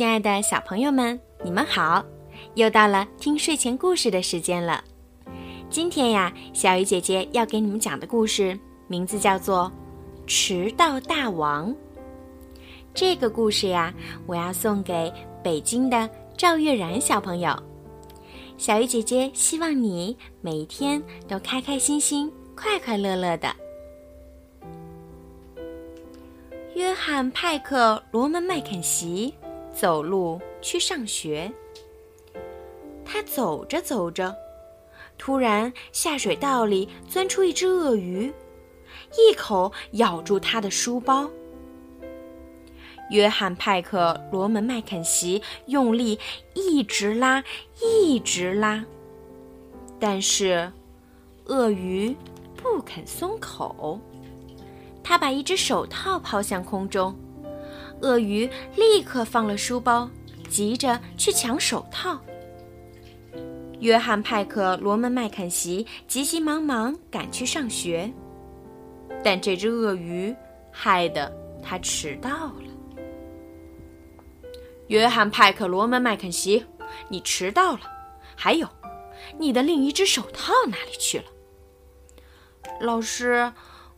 亲爱的小朋友们，你们好！又到了听睡前故事的时间了。今天呀，小鱼姐姐要给你们讲的故事名字叫做《迟到大王》。这个故事呀，我要送给北京的赵月然小朋友。小鱼姐姐希望你每一天都开开心心、快快乐乐的。约翰·派克·罗门·麦肯锡。走路去上学。他走着走着，突然下水道里钻出一只鳄鱼，一口咬住他的书包。约翰·派克·罗门·麦肯锡用力一直拉，一直拉，但是鳄鱼不肯松口。他把一只手套抛向空中。鳄鱼立刻放了书包，急着去抢手套。约翰·派克·罗门·麦肯锡急急忙忙赶去上学，但这只鳄鱼害得他迟到了。约翰·派克·罗门·麦肯锡，你迟到了！还有，你的另一只手套哪里去了？老师。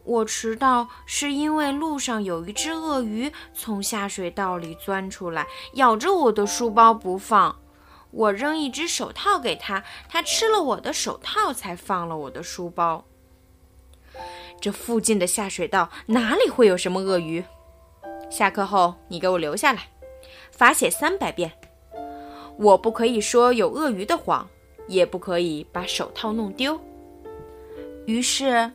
我迟到是因为路上有一只鳄鱼从下水道里钻出来，咬着我的书包不放。我扔一只手套给他，他吃了我的手套才放了我的书包。这附近的下水道哪里会有什么鳄鱼？下课后你给我留下来，罚写三百遍。我不可以说有鳄鱼的谎，也不可以把手套弄丢。于是。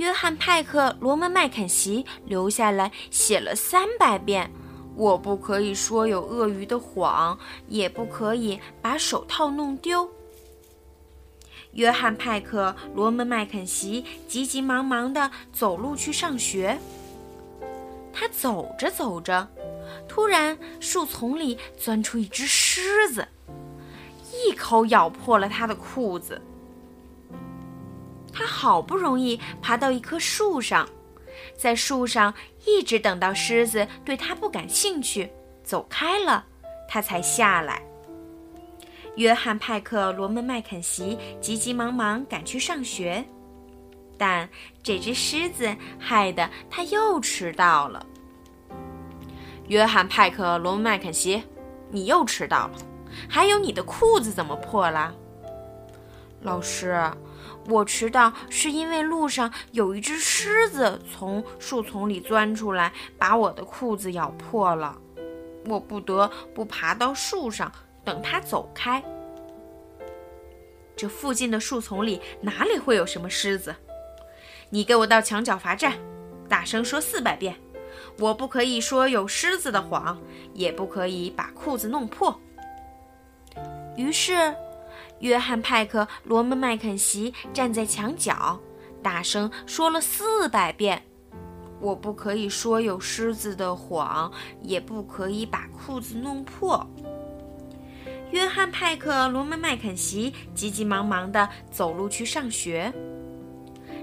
约翰·派克·罗门·麦肯锡留下来写了三百遍：“我不可以说有鳄鱼的谎，也不可以把手套弄丢。”约翰·派克·罗门·麦肯锡急急忙忙地走路去上学。他走着走着，突然树丛里钻出一只狮子，一口咬破了他的裤子。他好不容易爬到一棵树上，在树上一直等到狮子对他不感兴趣，走开了，他才下来。约翰·派克·罗门·麦肯锡急急忙忙赶去上学，但这只狮子害得他又迟到了。约翰·派克·罗门·麦肯锡，你又迟到了，还有你的裤子怎么破了？老师。我迟到是因为路上有一只狮子从树丛里钻出来，把我的裤子咬破了。我不得不爬到树上等它走开。这附近的树丛里哪里会有什么狮子？你给我到墙角罚站，大声说四百遍。我不可以说有狮子的谎，也不可以把裤子弄破。于是。约翰·派克·罗门·麦肯锡站在墙角，大声说了四百遍：“我不可以说有狮子的谎，也不可以把裤子弄破。”约翰·派克·罗门·麦肯锡急急忙忙地走路去上学。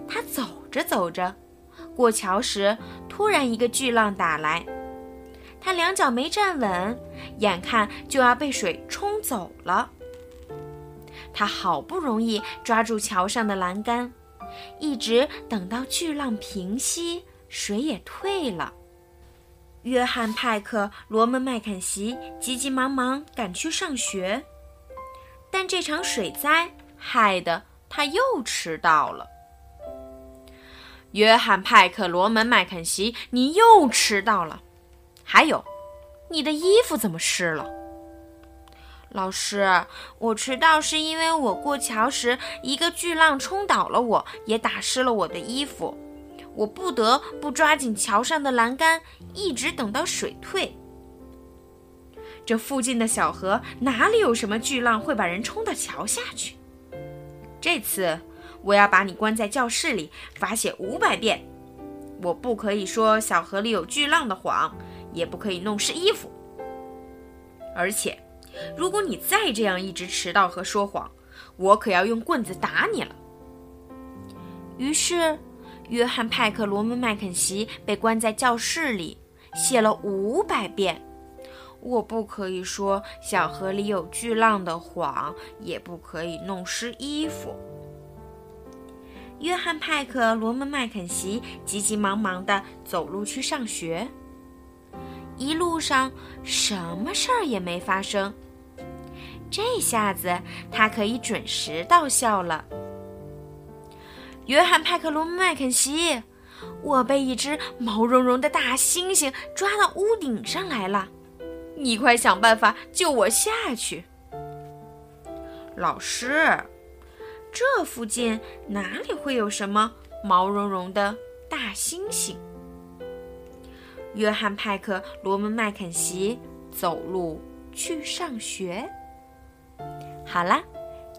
他走着走着，过桥时突然一个巨浪打来，他两脚没站稳，眼看就要被水冲走了。他好不容易抓住桥上的栏杆，一直等到巨浪平息，水也退了。约翰·派克·罗门·麦肯锡急急忙忙赶去上学，但这场水灾害得他又迟到了。约翰·派克·罗门·麦肯锡，你又迟到了！还有，你的衣服怎么湿了？老师，我迟到是因为我过桥时一个巨浪冲倒了我，也打湿了我的衣服。我不得不抓紧桥上的栏杆，一直等到水退。这附近的小河哪里有什么巨浪会把人冲到桥下去？这次我要把你关在教室里，罚写五百遍。我不可以说小河里有巨浪的谎，也不可以弄湿衣服，而且。如果你再这样一直迟到和说谎，我可要用棍子打你了。于是，约翰·派克·罗门·麦肯锡被关在教室里，写了五百遍：“我不可以说小河里有巨浪的谎，也不可以弄湿衣服。约翰·派克、罗门·麦肯锡急急忙忙地走路去上学，一路上什么事儿也没发生。这下子他可以准时到校了。约翰·派克、罗门·麦肯锡，我被一只毛茸茸的大猩猩抓到屋顶上来了，你快想办法救我下去。老师。这附近哪里会有什么毛茸茸的大猩猩？约翰·派克、罗门·麦肯锡走路去上学。好啦，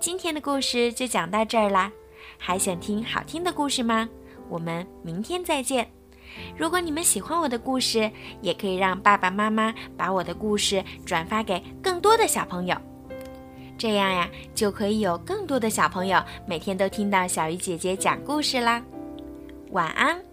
今天的故事就讲到这儿啦。还想听好听的故事吗？我们明天再见。如果你们喜欢我的故事，也可以让爸爸妈妈把我的故事转发给更多的小朋友。这样呀，就可以有更多的小朋友每天都听到小鱼姐姐讲故事啦。晚安。